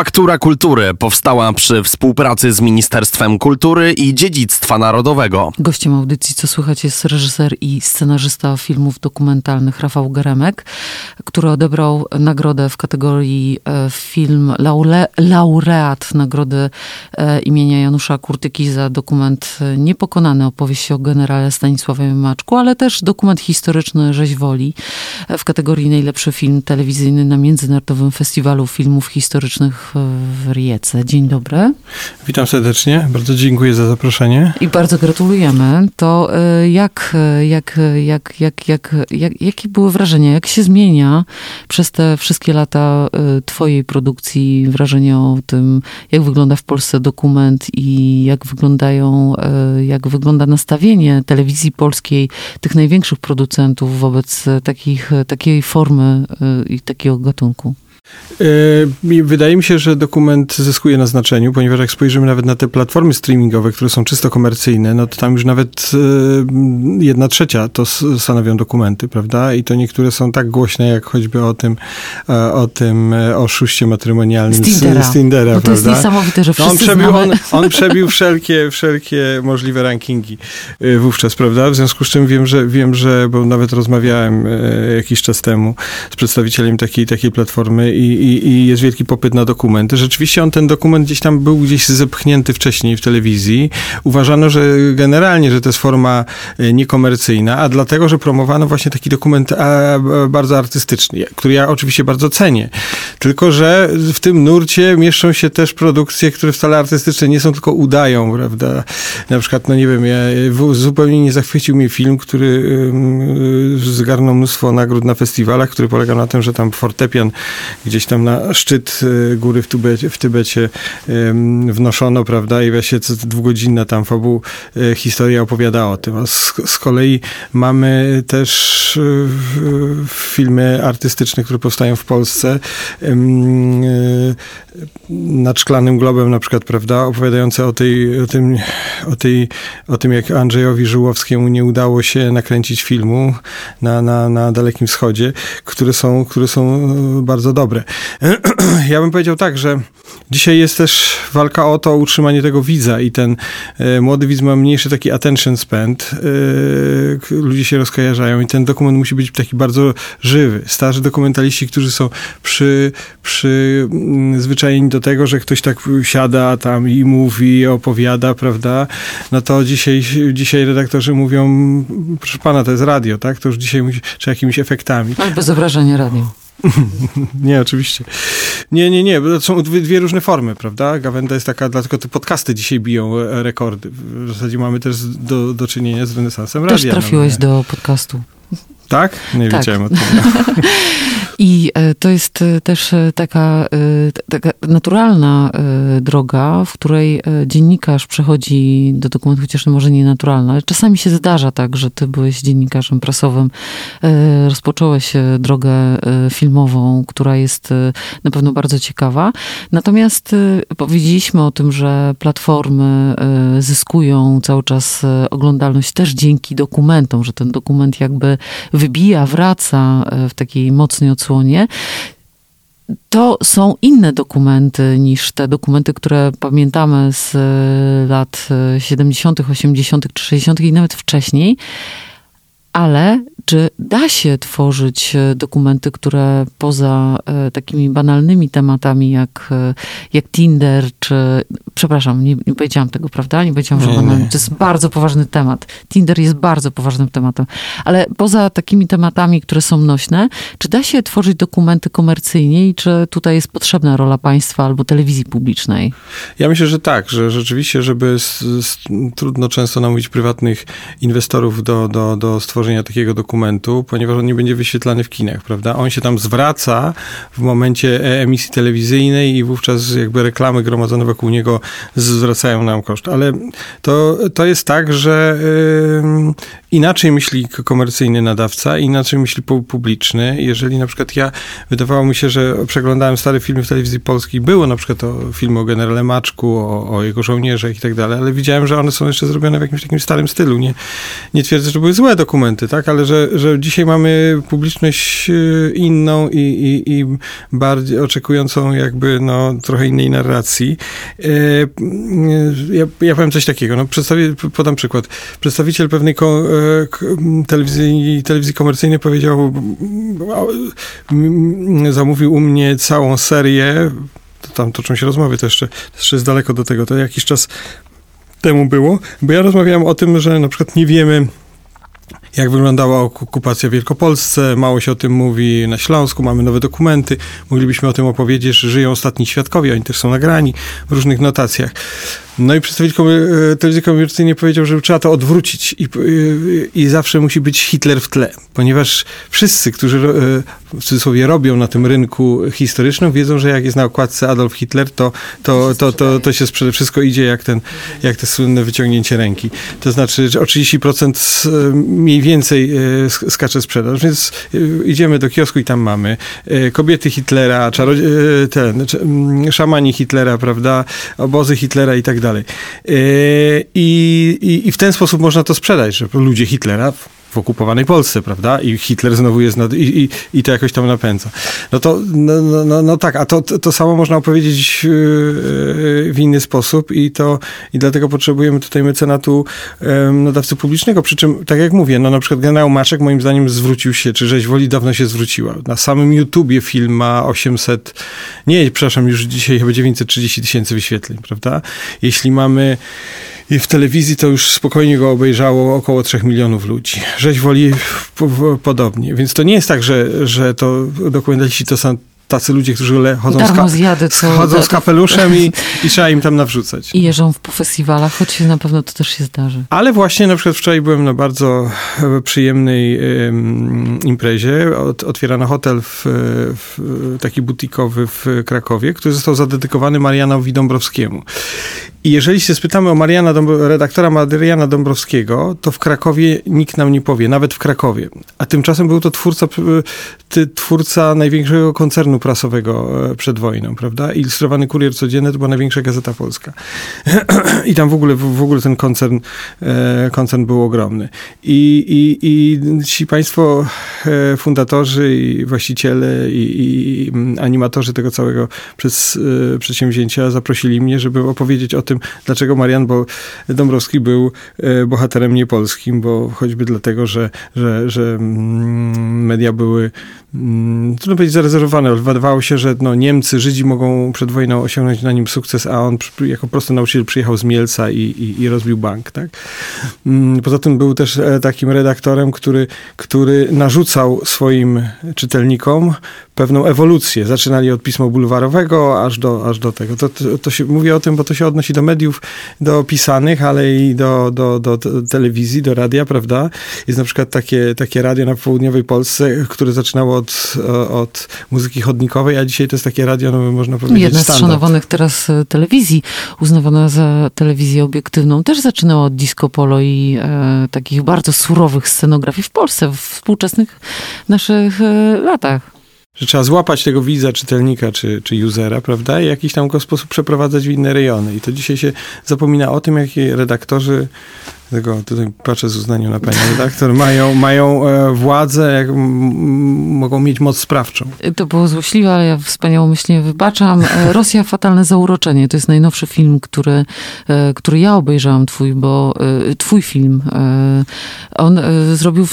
Faktura Kultury powstała przy współpracy z Ministerstwem Kultury i Dziedzictwa Narodowego. Gościem audycji, co słychać, jest reżyser i scenarzysta filmów dokumentalnych Rafał Geremek, który odebrał nagrodę w kategorii e, film laureat nagrody e, imienia Janusza Kurtyki za dokument e, Niepokonany opowieść o generale Stanisławie Maczku, ale też dokument historyczny Rzeź Woli w kategorii najlepszy film telewizyjny na Międzynarodowym Festiwalu Filmów Historycznych w Rijece. Dzień dobry. Witam serdecznie, bardzo dziękuję za zaproszenie. I bardzo gratulujemy. To jak, jak, jak, jak, jak, jak, jakie były wrażenia? Jak się zmienia przez te wszystkie lata twojej produkcji wrażenie o tym, jak wygląda w Polsce dokument i jak wyglądają, jak wygląda nastawienie telewizji polskiej, tych największych producentów wobec takich, takiej formy i takiego gatunku? Wydaje mi się, że dokument zyskuje na znaczeniu, ponieważ jak spojrzymy nawet na te platformy streamingowe, które są czysto komercyjne, no to tam już nawet jedna trzecia to stanowią dokumenty, prawda? I to niektóre są tak głośne, jak choćby o tym, o tym oszuście matrymonialnym z, z Tindera, no to prawda? jest niesamowite, że wszyscy no on, przebił, on, on przebił wszelkie, wszelkie możliwe rankingi wówczas, prawda? W związku z czym wiem, że, wiem, że bo nawet rozmawiałem jakiś czas temu z przedstawicielem takiej, takiej platformy i, i, jest wielki popyt na dokumenty. Rzeczywiście on, ten dokument gdzieś tam był gdzieś zepchnięty wcześniej w telewizji. Uważano, że generalnie, że to jest forma niekomercyjna, a dlatego, że promowano właśnie taki dokument bardzo artystyczny, który ja oczywiście bardzo cenię. Tylko, że w tym nurcie mieszczą się też produkcje, które wcale artystyczne nie są, tylko udają, prawda? Na przykład, no nie wiem, ja, zupełnie nie zachwycił mnie film, który zgarnął mnóstwo nagród na festiwalach, który polegał na tym, że tam fortepian gdzieś tam na szczyt góry w Tybecie, w Tybecie wnoszono, prawda, i właśnie dwugodzinna tam fabuł historia opowiada o tym. Z, z kolei mamy też filmy artystyczne, które powstają w Polsce nad Szklanym Globem na przykład, prawda, opowiadające o tej, o tym, o tej, o tym jak Andrzejowi Żyłowskiemu nie udało się nakręcić filmu na, na, na Dalekim Wschodzie, które są, które są bardzo dobre. Ja bym powiedział tak, że dzisiaj jest też walka o to, utrzymanie tego widza i ten e, młody widz ma mniejszy taki attention spend. Ludzie się rozkojarzają i ten dokument musi być taki bardzo żywy. Starzy dokumentaliści, którzy są przy, przyzwyczajeni do tego, że ktoś tak siada tam i mówi, opowiada, prawda? No to dzisiaj, dzisiaj redaktorzy mówią, proszę pana, to jest radio, tak? To już dzisiaj musi, czy jakimiś efektami. Ale bez obrażenia radio. nie, oczywiście. Nie, nie, nie, to są dwie, dwie, różne formy, prawda? Gawenda jest taka, dlatego te podcasty dzisiaj biją rekordy. W zasadzie mamy też do, do czynienia z renesansem też radia. Też trafiłeś no, do podcastu. Tak? Nie tak. wiedziałem o tym. I to jest też taka, taka naturalna droga, w której dziennikarz przechodzi do dokumentu, chociaż może nie naturalna, ale czasami się zdarza tak, że ty byłeś dziennikarzem prasowym, rozpocząłeś drogę filmową, która jest na pewno bardzo ciekawa. Natomiast powiedzieliśmy o tym, że platformy zyskują cały czas oglądalność też dzięki dokumentom, że ten dokument jakby wybija, wraca w takiej mocnej odsłonie. To są inne dokumenty niż te dokumenty, które pamiętamy z lat 70., 80. czy 60. i nawet wcześniej. Ale czy da się tworzyć dokumenty, które poza takimi banalnymi tematami jak, jak Tinder, czy. Przepraszam, nie, nie powiedziałam tego, prawda? Nie powiedziałam, że banalny. To jest bardzo poważny temat. Tinder jest bardzo poważnym tematem. Ale poza takimi tematami, które są nośne, czy da się tworzyć dokumenty komercyjnie i czy tutaj jest potrzebna rola państwa albo telewizji publicznej? Ja myślę, że tak, że rzeczywiście, żeby z, z, trudno często namówić prywatnych inwestorów do, do, do stworzenia takiego dokumentu, ponieważ on nie będzie wyświetlany w kinach, prawda? On się tam zwraca w momencie emisji telewizyjnej i wówczas jakby reklamy gromadzone wokół niego zwracają nam koszt. Ale to, to jest tak, że yy, inaczej myśli komercyjny nadawca, inaczej myśli publiczny. Jeżeli na przykład ja, wydawało mi się, że przeglądałem stare filmy w telewizji polskiej, było na przykład to filmy o generale Maczku, o, o jego żołnierzach i tak dalej, ale widziałem, że one są jeszcze zrobione w jakimś takim starym stylu. Nie, nie twierdzę, że były złe dokumenty, tak, ale że, że dzisiaj mamy publiczność y, inną i, i, i bardziej oczekującą jakby no, trochę innej narracji. Y, ja, ja powiem coś takiego, no, przedstawię, podam przykład. Przedstawiciel pewnej ko, telewizji, telewizji komercyjnej powiedział, zamówił u mnie całą serię, to tam toczą się rozmowy, to jeszcze, to jeszcze jest daleko do tego, to jakiś czas temu było, bo ja rozmawiałem o tym, że na przykład nie wiemy, jak wyglądała okupacja w Wielkopolsce, mało się o tym mówi na Śląsku, mamy nowe dokumenty, moglibyśmy o tym opowiedzieć, że żyją ostatni świadkowie, oni też są nagrani w różnych notacjach. No i przedstawiciel e, telewizji komercyjnej powiedział, że trzeba to odwrócić i, e, i, zawsze musi być Hitler w tle, ponieważ wszyscy, którzy e, w cudzysłowie robią na tym rynku historycznym, wiedzą, że jak jest na okładce Adolf Hitler, to, to, to, to, to się sprzeda, wszystko idzie jak, ten, jak te słynne wyciągnięcie ręki. To znaczy, że o 30% mniej więcej skacze sprzedaż, więc idziemy do kiosku i tam mamy kobiety Hitlera, czarodzie- ten, szamani Hitlera, prawda, obozy Hitlera i tak dalej. E, I, i, I w ten sposób można to sprzedać, że ludzie Hitlera w okupowanej Polsce, prawda? I Hitler znowu jest, nad, i, i, i to jakoś tam napędza. No to, no, no, no, no tak, a to, to samo można opowiedzieć yy, w inny sposób i to, i dlatego potrzebujemy tutaj mecenatu nadawcy publicznego, przy czym, tak jak mówię, no na przykład generał Maczek moim zdaniem zwrócił się, czy rzeź woli dawno się zwróciła. Na samym YouTubie film ma 800, nie, przepraszam, już dzisiaj chyba 930 tysięcy wyświetleń, prawda? Jeśli mamy i w telewizji to już spokojnie go obejrzało około 3 milionów ludzi. Rzeź woli podobnie. Więc to nie jest tak, że, że to dokumentaliści to są tacy ludzie, którzy chodzą, z, zjady, co, chodzą z kapeluszem i, i trzeba im tam nawrzucać. I jeżdżą w festiwalach, choć na pewno to też się zdarzy. Ale właśnie na przykład wczoraj byłem na bardzo e, przyjemnej um, imprezie. Ot, otwierano hotel w, w, taki butikowy w Krakowie, który został zadedykowany Marianowi Dąbrowskiemu. I jeżeli się spytamy o Mariana, redaktora Mariana Dąbrowskiego, to w Krakowie nikt nam nie powie, nawet w Krakowie. A tymczasem był to twórca, twórca największego koncernu prasowego e, przed wojną, prawda? Ilustrowany Kurier Codzienny to była największa gazeta polska. I tam w ogóle, w ogóle ten koncern, e, koncern był ogromny. I, i, i ci państwo e, fundatorzy i właściciele i, i animatorzy tego całego przez, przedsięwzięcia zaprosili mnie, żeby opowiedzieć o tym, dlaczego Marian bo Dąbrowski był bohaterem niepolskim, bo choćby dlatego, że, że, że mm, media były Mm, trudno powiedzieć zarezerwowane. Wydawało się, że no, Niemcy, Żydzi mogą przed wojną osiągnąć na nim sukces, a on jako prosty nauczyciel przyjechał z Mielca i, i, i rozbił bank. Tak? Mm, poza tym był też e, takim redaktorem, który, który narzucał swoim czytelnikom pewną ewolucję. Zaczynali od pisma bulwarowego aż do, aż do tego. To, to, to się, mówię o tym, bo to się odnosi do mediów, do pisanych, ale i do, do, do, telewizji, do radia, prawda? Jest na przykład takie, takie radio na południowej Polsce, które zaczynało od, od muzyki chodnikowej, a dzisiaj to jest takie radio, no można powiedzieć, Jedna standard. z szanowanych teraz e, telewizji, uznawana za telewizję obiektywną, też zaczynała od disco polo i e, takich bardzo surowych scenografii w Polsce, w współczesnych naszych e, latach że trzeba złapać tego widza, czytelnika czy, czy usera, prawda, i jakiś tam go sposób przeprowadzać w inne rejony. I to dzisiaj się zapomina o tym, jakie redaktorzy tego tutaj patrzę z uznaniem na panią redaktor, mają, mają e, władzę, jak, mogą mieć moc sprawczą. To było złośliwe, ale ja wspaniałomyślnie wybaczam. E, Rosja, fatalne zauroczenie. To jest najnowszy film, który, e, który ja obejrzałam, twój, bo twój film. On zrobił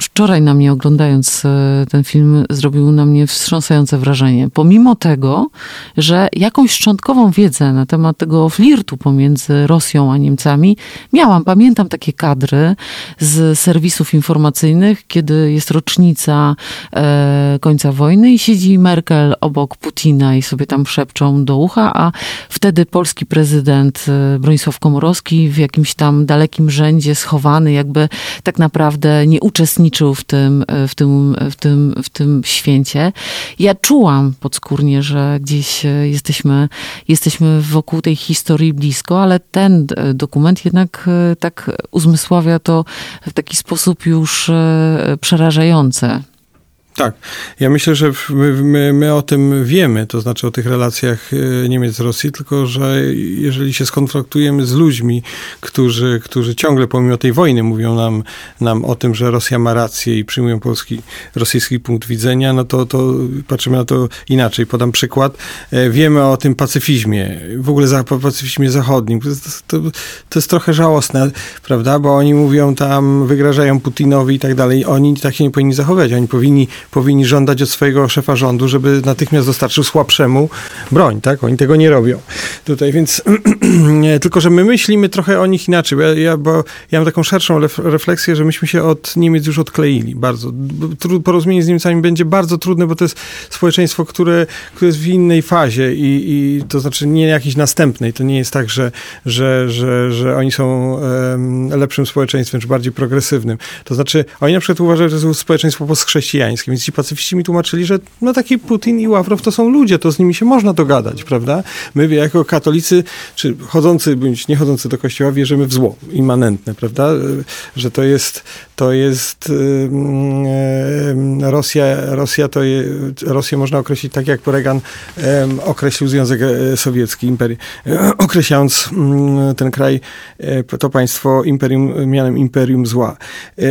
wczoraj na mnie, oglądając ten film, zrobił na mnie wstrząsające wrażenie. Pomimo tego, że jakąś szczątkową wiedzę na temat tego flirtu pomiędzy Rosją a Niemcami miałam pamiętam takie kadry z serwisów informacyjnych, kiedy jest rocznica e, końca wojny i siedzi Merkel obok Putina i sobie tam szepczą do ucha, a wtedy polski prezydent e, Bronisław Komorowski w jakimś tam dalekim rzędzie schowany, jakby tak naprawdę nie uczestniczył w tym, e, w tym, w tym, w tym święcie. Ja czułam podskórnie, że gdzieś e, jesteśmy, jesteśmy wokół tej historii blisko, ale ten dokument jednak tak uzmysławia to w taki sposób już przerażający. Tak. Ja myślę, że my, my, o tym wiemy, to znaczy o tych relacjach e, Niemiec-Rosji, tylko że jeżeli się skonfrontujemy z ludźmi, którzy, którzy ciągle pomimo tej wojny mówią nam, nam o tym, że Rosja ma rację i przyjmują polski, rosyjski punkt widzenia, no to, to patrzymy na to inaczej. Podam przykład. E, wiemy o tym pacyfizmie, w ogóle za, pacyfizmie zachodnim. To, to, to jest trochę żałosne, prawda? Bo oni mówią tam, wygrażają Putinowi i tak dalej. Oni tak się nie powinni zachować. Oni powinni powinni żądać od swojego szefa rządu, żeby natychmiast dostarczył słabszemu broń, tak? Oni tego nie robią tutaj, więc tylko, że my myślimy trochę o nich inaczej, ja, ja, bo ja mam taką szerszą refleksję, że myśmy się od Niemiec już odkleili bardzo. Porozumienie z Niemcami będzie bardzo trudne, bo to jest społeczeństwo, które, które jest w innej fazie i, i to znaczy nie jakiejś następnej. To nie jest tak, że, że, że, że oni są lepszym społeczeństwem, czy bardziej progresywnym. To znaczy, oni na przykład uważają, że to jest społeczeństwo postchrześcijańskie, więc ci pacyfiści mi tłumaczyli, że no taki Putin i Ławrow to są ludzie, to z nimi się można dogadać, prawda? My jako katolicy, czy chodzący bądź nie chodzący do kościoła, wierzymy w zło immanentne, prawda? Że to jest, to jest Rosja, Rosja to je, Rosję można określić tak, jak Reagan określił Związek e, Sowiecki, imperium, określając ten kraj, e, to państwo imperium, mianem imperium zła. E,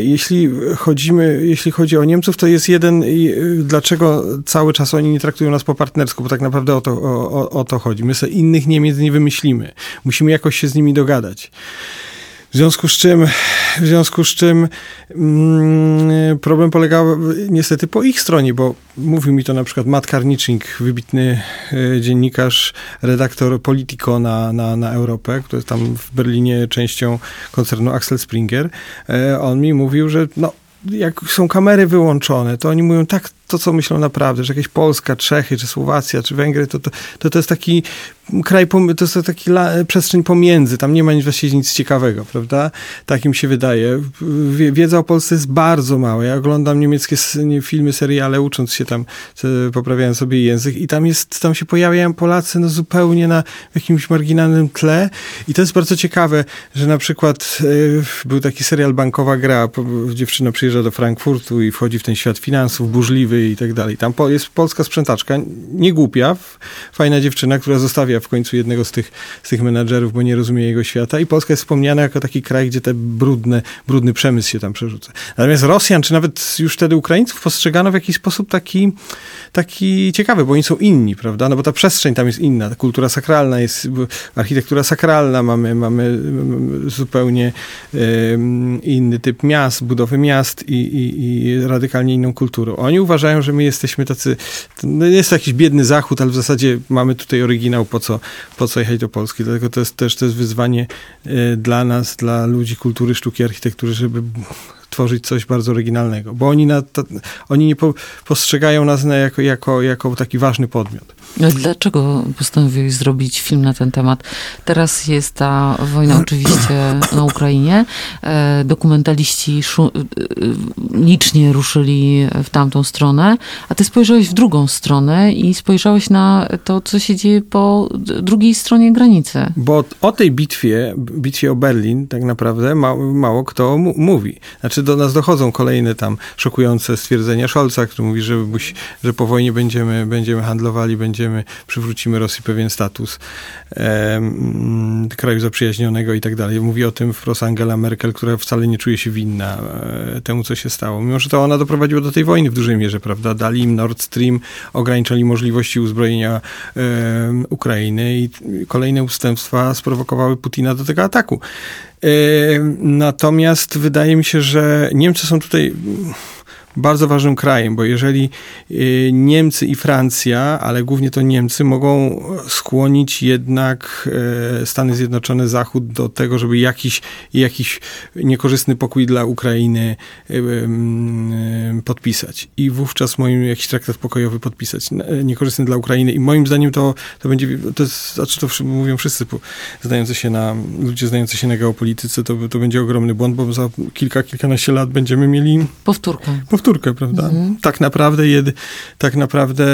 jeśli chodzimy, jeśli chodzi o Niemców, to jest jeden, dlaczego cały czas oni nie traktują nas po partnersku, bo tak naprawdę o to, o, o to chodzi. My sobie innych Niemiec nie wymyślimy. Musimy jakoś się z nimi dogadać. W związku z czym, w związku z czym mm, problem polega niestety po ich stronie, bo mówił mi to na przykład Matt Karnicznik, wybitny y, dziennikarz, redaktor Politico na, na, na Europę, który jest tam w Berlinie częścią koncernu Axel Springer. Y, on mi mówił, że no, jak są kamery wyłączone, to oni mówią tak to, co myślą naprawdę, że jakieś Polska, Czechy, czy Słowacja, czy Węgry, to, to, to, to jest taki kraj, to jest taki la, przestrzeń pomiędzy, tam nie ma właściwie nic ciekawego, prawda? Tak im się wydaje. Wiedza o Polsce jest bardzo mała. Ja oglądam niemieckie filmy, seriale, ucząc się tam, poprawiając sobie język i tam jest, tam się pojawiają Polacy no zupełnie na jakimś marginalnym tle i to jest bardzo ciekawe, że na przykład y, był taki serial Bankowa Gra, dziewczyna przyjeżdża do Frankfurtu i wchodzi w ten świat finansów, burzliwy i tak dalej. Tam jest polska sprzątaczka, nie głupia, fajna dziewczyna, która zostawia w końcu jednego z tych, z tych menadżerów, bo nie rozumie jego świata i Polska jest wspomniana jako taki kraj, gdzie te brudne, brudny przemysł się tam przerzuca. Natomiast Rosjan, czy nawet już wtedy Ukraińców postrzegano w jakiś sposób taki, taki ciekawy, bo oni są inni, prawda? No bo ta przestrzeń tam jest inna, ta kultura sakralna jest, architektura sakralna, mamy, mamy zupełnie inny typ miast, budowy miast i, i, i radykalnie inną kulturę. Oni uważają, uważają, że my jesteśmy tacy, no jest to jakiś biedny zachód, ale w zasadzie mamy tutaj oryginał, po co, po co jechać do Polski. Dlatego to jest też to jest wyzwanie y, dla nas, dla ludzi kultury, sztuki, architektury, żeby tworzyć coś bardzo oryginalnego, bo oni, na to, oni nie po, postrzegają nas na jako, jako, jako taki ważny podmiot. Dlaczego postanowiłeś zrobić film na ten temat? Teraz jest ta wojna oczywiście na Ukrainie. E, dokumentaliści e, licznie ruszyli w tamtą stronę, a ty spojrzałeś w drugą stronę i spojrzałeś na to, co się dzieje po drugiej stronie granicy. Bo o tej bitwie, bitwie o Berlin, tak naprawdę mało, mało kto mówi. Znaczy do nas dochodzą kolejne tam szokujące stwierdzenia Scholza, który mówi, że, że po wojnie będziemy, będziemy handlowali, będziemy przywrócimy Rosji pewien status e, kraju zaprzyjaźnionego i tak dalej. Mówi o tym wprost Angela Merkel, która wcale nie czuje się winna e, temu, co się stało. Mimo, że to ona doprowadziła do tej wojny w dużej mierze, prawda? Dali im Nord Stream, ograniczali możliwości uzbrojenia Ukrainy i kolejne ustępstwa sprowokowały Putina do tego ataku. E, natomiast wydaje mi się, że Niemcy są tutaj bardzo ważnym krajem, bo jeżeli y, Niemcy i Francja, ale głównie to Niemcy, mogą skłonić jednak y, Stany Zjednoczone, Zachód do tego, żeby jakiś, jakiś niekorzystny pokój dla Ukrainy y, podpisać. I wówczas moim jakiś traktat pokojowy podpisać, niekorzystny dla Ukrainy. I moim zdaniem to, to będzie, to jest, znaczy to mówią wszyscy zdający się na, ludzie zdający się na geopolityce, to, to będzie ogromny błąd, bo za kilka, kilkanaście lat będziemy mieli... Powtórkę. Powtórkę, prawda? Mhm. Tak naprawdę jed, tak naprawdę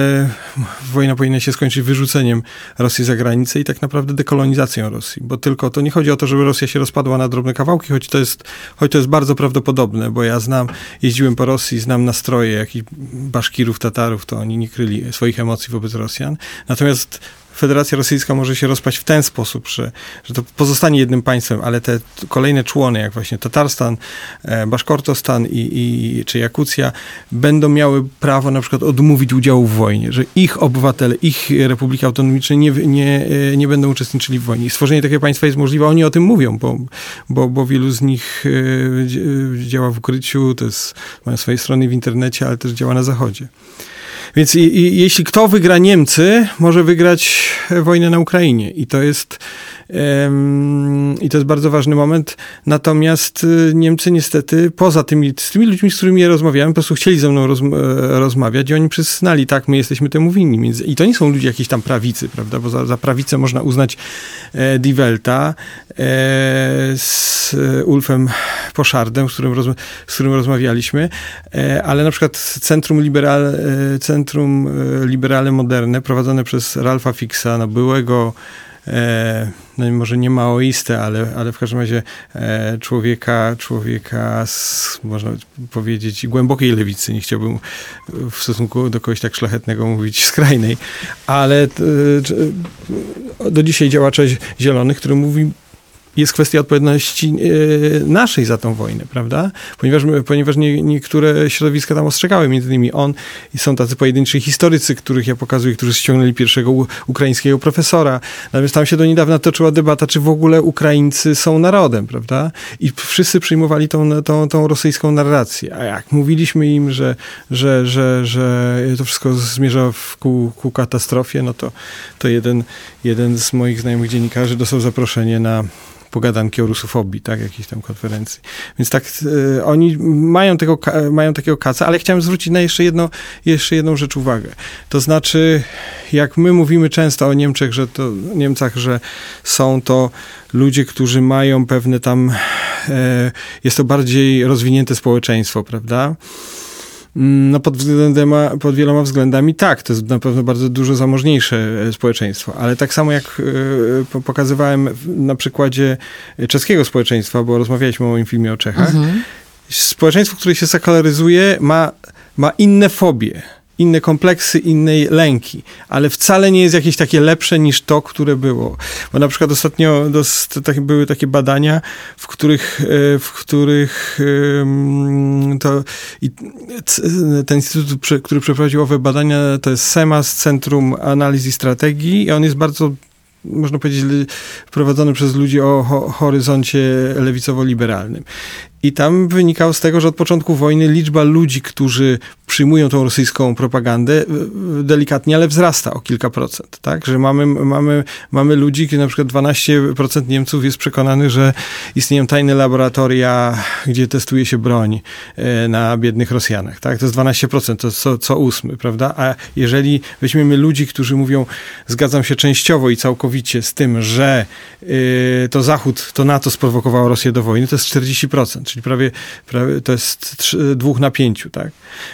wojna powinna się skończyć wyrzuceniem Rosji za granicę i tak naprawdę dekolonizacją Rosji, bo tylko to nie chodzi o to, żeby Rosja się rozpadła na drobne kawałki, choć to jest, choć to jest bardzo prawdopodobne, bo ja znam, jeździłem po Rosji, znam nastroje jakichś Baszkirów, Tatarów, to oni nie kryli swoich emocji wobec Rosjan. Natomiast Federacja Rosyjska może się rozpaść w ten sposób, że, że to pozostanie jednym państwem, ale te kolejne człony, jak właśnie Tatarstan, e, Baszkortostan i, i, czy Jakucja, będą miały prawo na przykład odmówić udziału w wojnie, że ich obywatele, ich republiki autonomiczne nie, nie, e, nie będą uczestniczyli w wojnie. Stworzenie takiego państwa jest możliwe, oni o tym mówią, bo, bo, bo wielu z nich e, działa w ukryciu, to jest, mają swoje strony w internecie, ale też działa na zachodzie. Więc i, i, jeśli kto wygra Niemcy, może wygrać wojnę na Ukrainie. I to jest i to jest bardzo ważny moment. Natomiast y, Niemcy niestety, poza tymi, z tymi ludźmi, z którymi ja rozmawiałem, po prostu chcieli ze mną roz, e, rozmawiać i oni przyznali, tak, my jesteśmy temu winni. I to nie są ludzie jakiejś tam prawicy, prawda, bo za, za prawicę można uznać e, Die Welta e, z Ulfem Poszardem, z którym, z którym rozmawialiśmy, e, ale na przykład Centrum, Liberal, e, Centrum e, Liberale Moderne prowadzone przez Ralfa Fixa, no byłego e, no może nie maoistę, ale, ale w każdym razie e, człowieka, człowieka z, można powiedzieć, głębokiej lewicy. Nie chciałbym w stosunku do kogoś tak szlachetnego mówić skrajnej, ale e, do dzisiaj działacza zielonych, który mówi jest kwestia odpowiedzialności e, naszej za tą wojnę, prawda? Ponieważ, ponieważ nie, niektóre środowiska tam ostrzegały, między innymi on i są tacy pojedynczy historycy, których ja pokazuję, którzy ściągnęli pierwszego ukraińskiego profesora. Natomiast tam się do niedawna toczyła debata, czy w ogóle Ukraińcy są narodem, prawda? I wszyscy przyjmowali tą, tą, tą rosyjską narrację. A jak mówiliśmy im, że, że, że, że to wszystko zmierza w, ku, ku katastrofie, no to, to jeden, jeden z moich znajomych dziennikarzy dostał zaproszenie na pogadanki o rusofobii, tak, jakiejś tam konferencji. Więc tak, y, oni mają, tego, mają takiego kaca, ale chciałem zwrócić na jeszcze, jedno, jeszcze jedną rzecz uwagę. To znaczy, jak my mówimy często o Niemczech, że to, Niemcach, że są to ludzie, którzy mają pewne tam, e, jest to bardziej rozwinięte społeczeństwo, prawda? Mm, no pod, względem, pod wieloma względami tak, to jest na pewno bardzo dużo zamożniejsze e, społeczeństwo, ale tak samo jak e, pokazywałem na przykładzie czeskiego społeczeństwa, bo rozmawialiśmy o moim filmie o Czechach, mhm. społeczeństwo, które się sekularyzuje ma, ma inne fobie inne kompleksy, innej lęki, ale wcale nie jest jakieś takie lepsze niż to, które było. Bo na przykład ostatnio tak, były takie badania, w których, e, w których to ten instytut, który przeprowadził owe badania, to jest SEMAS, Centrum Analiz i Strategii i on jest bardzo można powiedzieć, prowadzony przez ludzi o horyzoncie lewicowo-liberalnym. I tam wynikało z tego, że od początku wojny liczba ludzi, którzy przyjmują tą rosyjską propagandę, delikatnie, ale wzrasta o kilka procent. Tak? Że mamy, mamy, mamy ludzi, na przykład 12% Niemców jest przekonanych, że istnieją tajne laboratoria, gdzie testuje się broń e, na biednych Rosjanach. Tak? To jest 12%, to co, co ósmy, prawda? A jeżeli weźmiemy ludzi, którzy mówią, zgadzam się częściowo i całkowicie z tym, że to Zachód, to NATO sprowokowało Rosję do wojny, to jest 40% czyli prawie, prawie to jest dwóch na pięciu, tak?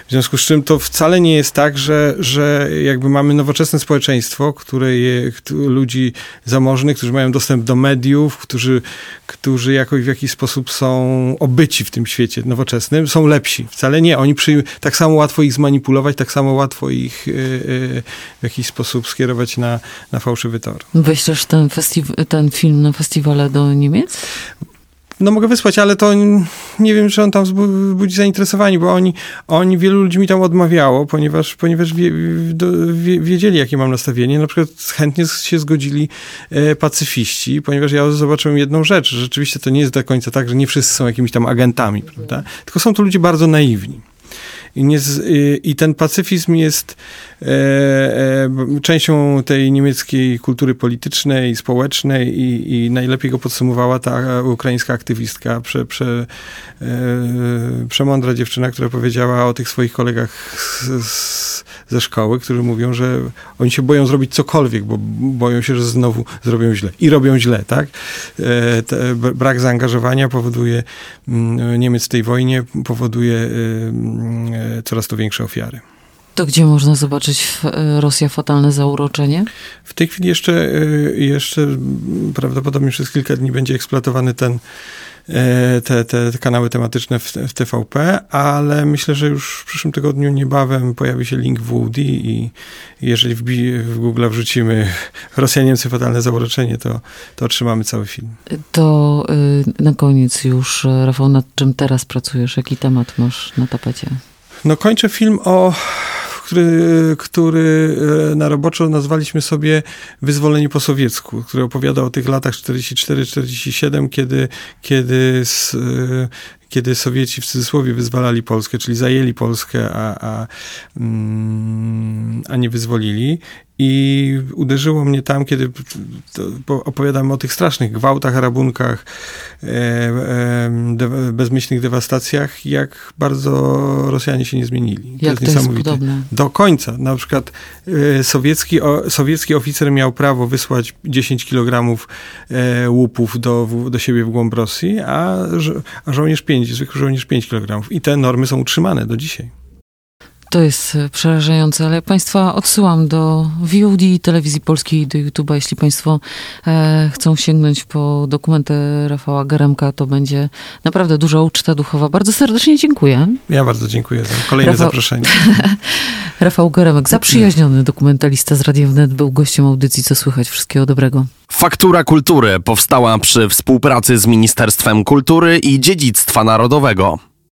W związku z czym to wcale nie jest tak, że, że jakby mamy nowoczesne społeczeństwo, które je, ludzi zamożnych, którzy mają dostęp do mediów, którzy, którzy jakoś w jakiś sposób są obyci w tym świecie nowoczesnym, są lepsi. Wcale nie. Oni przyjm- tak samo łatwo ich zmanipulować, tak samo łatwo ich yy, yy, w jakiś sposób skierować na, na fałszywy tor. Wyślesz ten, ten film na festiwale do Niemiec? No mogę wysłać, ale to nie wiem, czy on tam budzi zainteresowanie, bo oni, oni wielu ludzi mi tam odmawiało, ponieważ, ponieważ wie, wie, wiedzieli, jakie mam nastawienie. Na przykład chętnie się zgodzili e, pacyfiści, ponieważ ja zobaczyłem jedną rzecz. Rzeczywiście to nie jest do końca tak, że nie wszyscy są jakimiś tam agentami, prawda? Tylko są to ludzie bardzo naiwni. I, nie i, ten pacyfizm jest częścią tej niemieckiej kultury politycznej, społecznej i, i najlepiej go podsumowała ta ukraińska aktywistka, prze, prze, e, przemądra dziewczyna, która powiedziała o tych swoich kolegach z, z, ze szkoły, którzy mówią, że oni się boją zrobić cokolwiek, bo boją się, że znowu zrobią źle. I robią źle, tak? E, brak zaangażowania powoduje, mm, Niemiec w tej wojnie powoduje y, coraz to większe ofiary. To gdzie można zobaczyć e, Rosja fatalne zauroczenie? W tej chwili jeszcze, y, jeszcze prawdopodobnie przez kilka dni będzie eksploatowany ten E, te, te, kanały tematyczne w, w, TVP, ale myślę, że już w przyszłym tygodniu niebawem pojawi się link w UD i jeżeli w, w Google wrzucimy Rosja, Niemcy, fatalne zauroczenie, to, to otrzymamy cały film. To y, na koniec już, Rafał, nad czym teraz pracujesz? Jaki temat masz na tapecie? No kończę film o który, który e, na roboczo nazwaliśmy sobie Wyzwolenie po sowiecku, który opowiada o tych latach 44-47, kiedy, kiedy z, e, kiedy Sowieci w cudzysłowie wyzwalali Polskę, czyli zajęli Polskę, a, a, mm, a nie wyzwolili. I uderzyło mnie tam, kiedy opowiadamy o tych strasznych gwałtach, rabunkach, e, e, bezmyślnych dewastacjach, jak bardzo Rosjanie się nie zmienili. Jak to jest, to jest podobne. Do końca. Na przykład e, sowiecki, sowiecki oficer miał prawo wysłać 10 kg łupów do, do siebie w głąb Rosji, a, a żołnierz 5, zwykły żołnierz 5 kg. I te normy są utrzymane do dzisiaj. To jest e, przerażające, ale Państwa odsyłam do VOD Telewizji Polskiej, do YouTube'a. Jeśli Państwo e, chcą sięgnąć po dokumenty Rafała Garemka, to będzie naprawdę duża uczta duchowa. Bardzo serdecznie dziękuję. Ja bardzo dziękuję za kolejne Rafał... zaproszenie. Rafał Garemek, zaprzyjaźniony dokumentalista z Radiem Wnet, był gościem audycji Co Słychać. Wszystkiego dobrego. Faktura Kultury powstała przy współpracy z Ministerstwem Kultury i Dziedzictwa Narodowego.